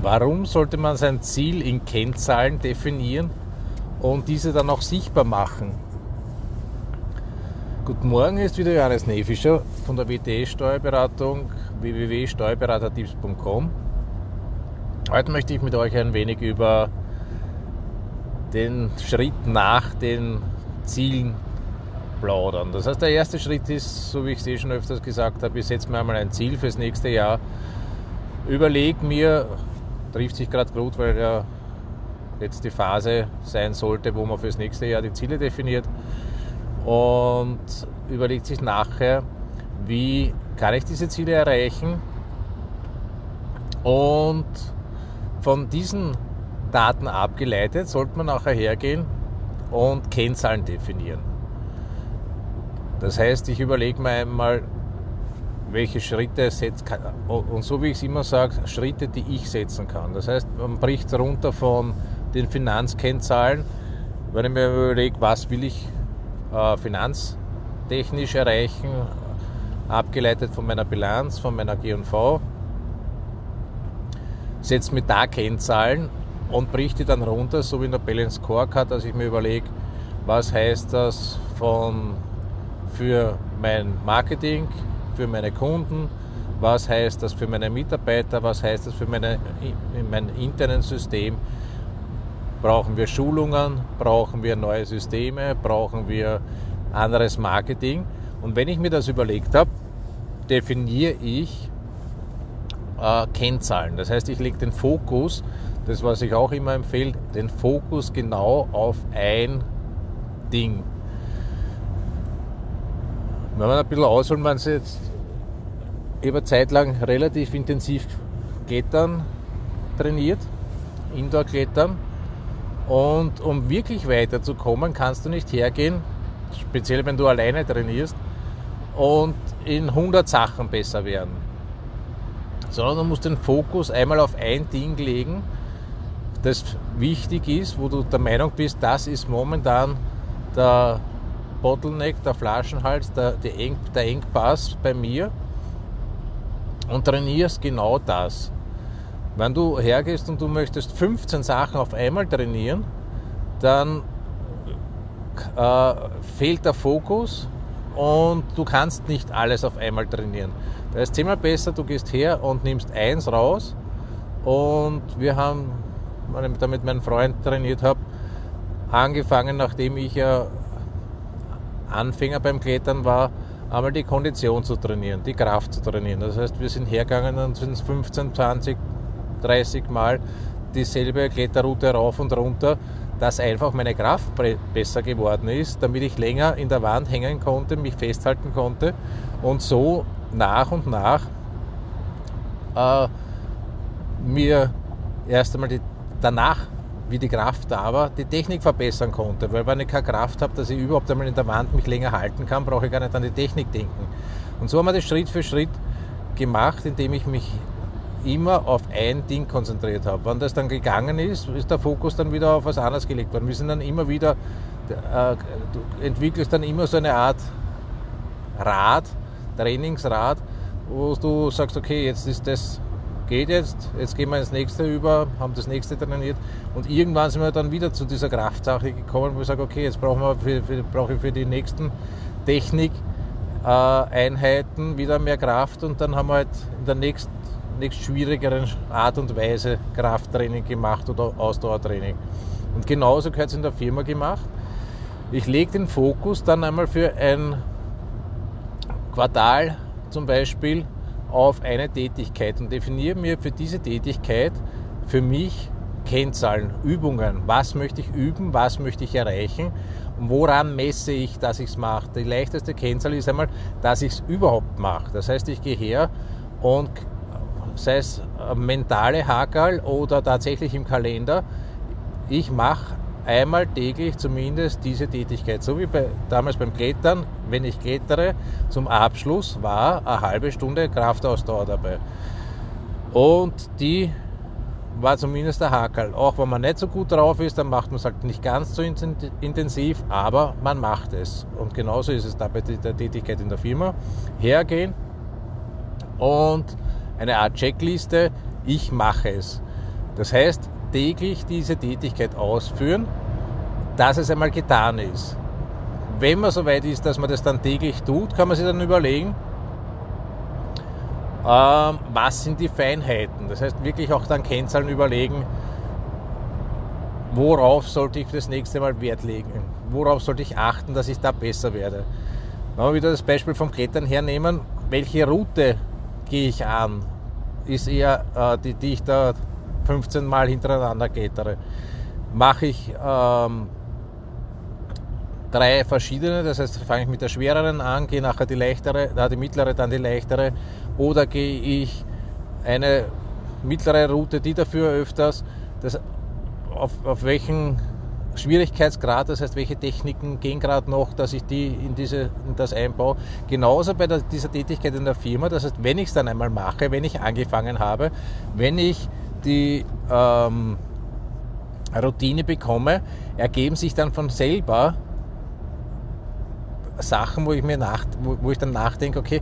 Warum sollte man sein Ziel in Kennzahlen definieren und diese dann auch sichtbar machen? Guten Morgen, hier ist wieder Johannes Nefischer von der WTS Steuerberatung www.steuerberatertipps.com. Heute möchte ich mit euch ein wenig über den Schritt nach den Zielen plaudern. Das heißt, der erste Schritt ist, so wie ich es eh schon öfters gesagt habe, ich setze mir einmal ein Ziel fürs nächste Jahr, überlege mir, trifft sich gerade gut, weil ja jetzt die Phase sein sollte, wo man fürs nächste Jahr die Ziele definiert und überlegt sich nachher, wie kann ich diese Ziele erreichen und von diesen Daten abgeleitet sollte man nachher hergehen und Kennzahlen definieren. Das heißt, ich überlege mir einmal, welche Schritte setzt und so wie ich es immer sage, Schritte, die ich setzen kann. Das heißt, man bricht runter von den Finanzkennzahlen, wenn ich mir überlege, was will ich äh, finanztechnisch erreichen, abgeleitet von meiner Bilanz, von meiner G&V, setze mir da Kennzahlen und bricht die dann runter, so wie in der Balance Scorecard, dass ich mir überlege, was heißt das von für mein Marketing, für meine Kunden, was heißt das für meine Mitarbeiter, was heißt das für meine, mein internen System. Brauchen wir Schulungen, brauchen wir neue Systeme, brauchen wir anderes Marketing. Und wenn ich mir das überlegt habe, definiere ich äh, Kennzahlen. Das heißt, ich lege den Fokus, das was ich auch immer empfehle, den Fokus genau auf ein Ding. Wenn man ein bisschen ausholen, man jetzt über Zeit lang relativ intensiv Klettern trainiert, Indoor-Klettern. Und um wirklich weiterzukommen, kannst du nicht hergehen, speziell wenn du alleine trainierst, und in 100 Sachen besser werden. Sondern du musst den Fokus einmal auf ein Ding legen, das wichtig ist, wo du der Meinung bist, das ist momentan der Bottleneck, der Flaschenhals, der, Eng, der Engpass bei mir und trainierst genau das. Wenn du hergehst und du möchtest 15 Sachen auf einmal trainieren, dann äh, fehlt der Fokus und du kannst nicht alles auf einmal trainieren. Da ist zehnmal besser, du gehst her und nimmst eins raus und wir haben, wenn ich damit meinen Freund trainiert habe, angefangen, nachdem ich ja Anfänger beim Klettern war, einmal die Kondition zu trainieren, die Kraft zu trainieren. Das heißt, wir sind hergegangen und sind 15, 20, 30 Mal dieselbe Kletterroute rauf und runter, dass einfach meine Kraft besser geworden ist, damit ich länger in der Wand hängen konnte, mich festhalten konnte und so nach und nach äh, mir erst einmal die, danach wie die Kraft da war, die Technik verbessern konnte. Weil wenn ich keine Kraft habe, dass ich überhaupt einmal in der Wand mich länger halten kann, brauche ich gar nicht an die Technik denken. Und so haben wir das Schritt für Schritt gemacht, indem ich mich immer auf ein Ding konzentriert habe. Wenn das dann gegangen ist, ist der Fokus dann wieder auf was anderes gelegt worden. Wir sind dann immer wieder, äh, du entwickelst dann immer so eine Art Rad, Trainingsrad, wo du sagst, okay, jetzt ist das geht jetzt, jetzt gehen wir ins nächste über, haben das nächste trainiert und irgendwann sind wir dann wieder zu dieser Kraftsache gekommen, wo ich sage, okay, jetzt brauchen wir für, für, brauche ich für die nächsten Technik-Einheiten äh, wieder mehr Kraft und dann haben wir halt in der nächsten, nächst schwierigeren Art und Weise Krafttraining gemacht oder Ausdauertraining. Und genauso gehört es in der Firma gemacht. Ich lege den Fokus dann einmal für ein Quartal zum Beispiel auf eine Tätigkeit und definiere mir für diese Tätigkeit für mich Kennzahlen, Übungen. Was möchte ich üben, was möchte ich erreichen und woran messe ich, dass ich es mache. Die leichteste Kennzahl ist einmal, dass ich es überhaupt mache. Das heißt, ich gehe her und sei es mentale Hakerl oder tatsächlich im Kalender, ich mache einmal täglich zumindest diese Tätigkeit. So wie bei, damals beim Klettern, wenn ich klettere, zum Abschluss war eine halbe Stunde Kraftausdauer dabei. Und die war zumindest der Hakel. Auch wenn man nicht so gut drauf ist, dann macht man es halt nicht ganz so intensiv, aber man macht es. Und genauso ist es da bei der Tätigkeit in der Firma. Hergehen und eine Art Checkliste, ich mache es. Das heißt, täglich diese Tätigkeit ausführen, dass es einmal getan ist. Wenn man so weit ist, dass man das dann täglich tut, kann man sich dann überlegen, ähm, was sind die Feinheiten. Das heißt, wirklich auch dann Kennzahlen überlegen, worauf sollte ich das nächste Mal Wert legen, worauf sollte ich achten, dass ich da besser werde. Wenn wir wieder das Beispiel vom Klettern hernehmen, welche Route gehe ich an, ist eher äh, die, die ich da 15 Mal hintereinander klettere. Mache ich ähm, drei verschiedene, das heißt, fange ich mit der schwereren an, gehe nachher die leichtere, da die mittlere, dann die leichtere, oder gehe ich eine mittlere Route, die dafür öfters, das, auf, auf welchen Schwierigkeitsgrad, das heißt, welche Techniken gehen gerade noch, dass ich die in, diese, in das einbaue. Genauso bei der, dieser Tätigkeit in der Firma, das heißt, wenn ich es dann einmal mache, wenn ich angefangen habe, wenn ich die ähm, Routine bekomme, ergeben sich dann von selber Sachen, wo ich mir nach, wo, wo ich dann nachdenke, okay,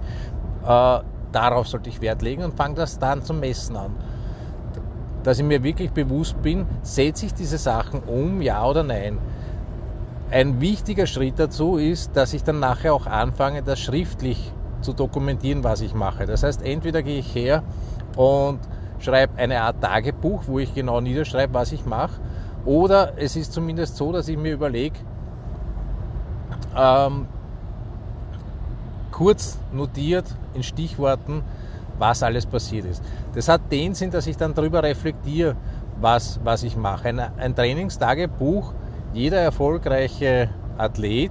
äh, darauf sollte ich Wert legen und fange das dann zum Messen an. Dass ich mir wirklich bewusst bin, setze ich diese Sachen um, ja oder nein. Ein wichtiger Schritt dazu ist, dass ich dann nachher auch anfange, das schriftlich zu dokumentieren, was ich mache. Das heißt, entweder gehe ich her und schreibe eine Art Tagebuch, wo ich genau niederschreibe, was ich mache, oder es ist zumindest so, dass ich mir überlege, ähm, kurz notiert in Stichworten, was alles passiert ist. Das hat den Sinn, dass ich dann darüber reflektiere, was, was ich mache. Ein, ein Trainingstagebuch, jeder erfolgreiche Athlet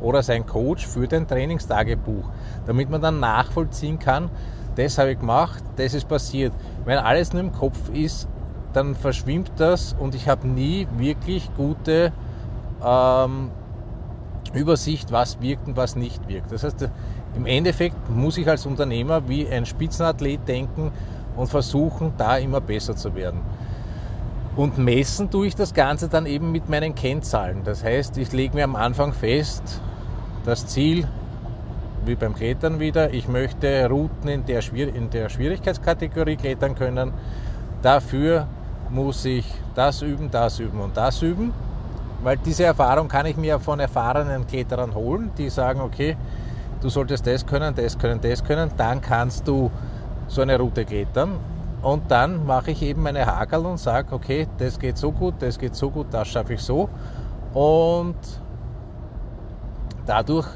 oder sein Coach führt ein Trainingstagebuch, damit man dann nachvollziehen kann, das habe ich gemacht, das ist passiert. Wenn alles nur im Kopf ist, dann verschwimmt das und ich habe nie wirklich gute ähm, Übersicht, was wirkt und was nicht wirkt. Das heißt, im Endeffekt muss ich als Unternehmer wie ein Spitzenathlet denken und versuchen, da immer besser zu werden. Und messen tue ich das Ganze dann eben mit meinen Kennzahlen. Das heißt, ich lege mir am Anfang fest, das Ziel, wie beim Klettern wieder, ich möchte Routen in der, in der Schwierigkeitskategorie klettern können. Dafür muss ich das üben, das üben und das üben. Weil diese Erfahrung kann ich mir von erfahrenen Kletterern holen, die sagen, okay, du solltest das können, das können, das können, dann kannst du so eine Route klettern. Und dann mache ich eben meine Hakel und sage, okay, das geht so gut, das geht so gut, das schaffe ich so. Und dadurch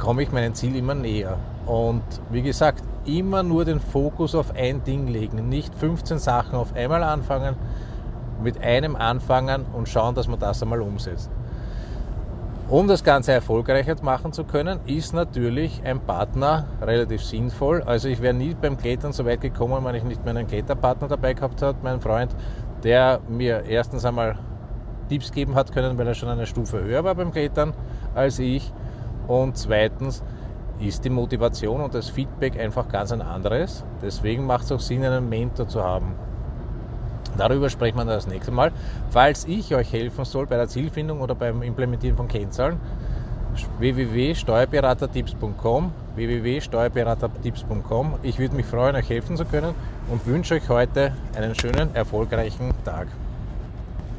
komme ich meinem Ziel immer näher. Und wie gesagt, immer nur den Fokus auf ein Ding legen, nicht 15 Sachen auf einmal anfangen, mit einem anfangen und schauen, dass man das einmal umsetzt. Um das Ganze erfolgreicher machen zu können, ist natürlich ein Partner relativ sinnvoll. Also ich wäre nie beim Klettern so weit gekommen, wenn ich nicht meinen Kletterpartner dabei gehabt habe, meinen Freund, der mir erstens einmal Tipps geben hat können, weil er schon eine Stufe höher war beim Klettern als ich. Und zweitens ist die Motivation und das Feedback einfach ganz ein anderes. Deswegen macht es auch Sinn, einen Mentor zu haben. Darüber sprechen wir das nächste Mal. Falls ich euch helfen soll bei der Zielfindung oder beim Implementieren von Kennzahlen, www.steuerberatertipps.com www.steuerberatertipps.com Ich würde mich freuen, euch helfen zu können und wünsche euch heute einen schönen, erfolgreichen Tag.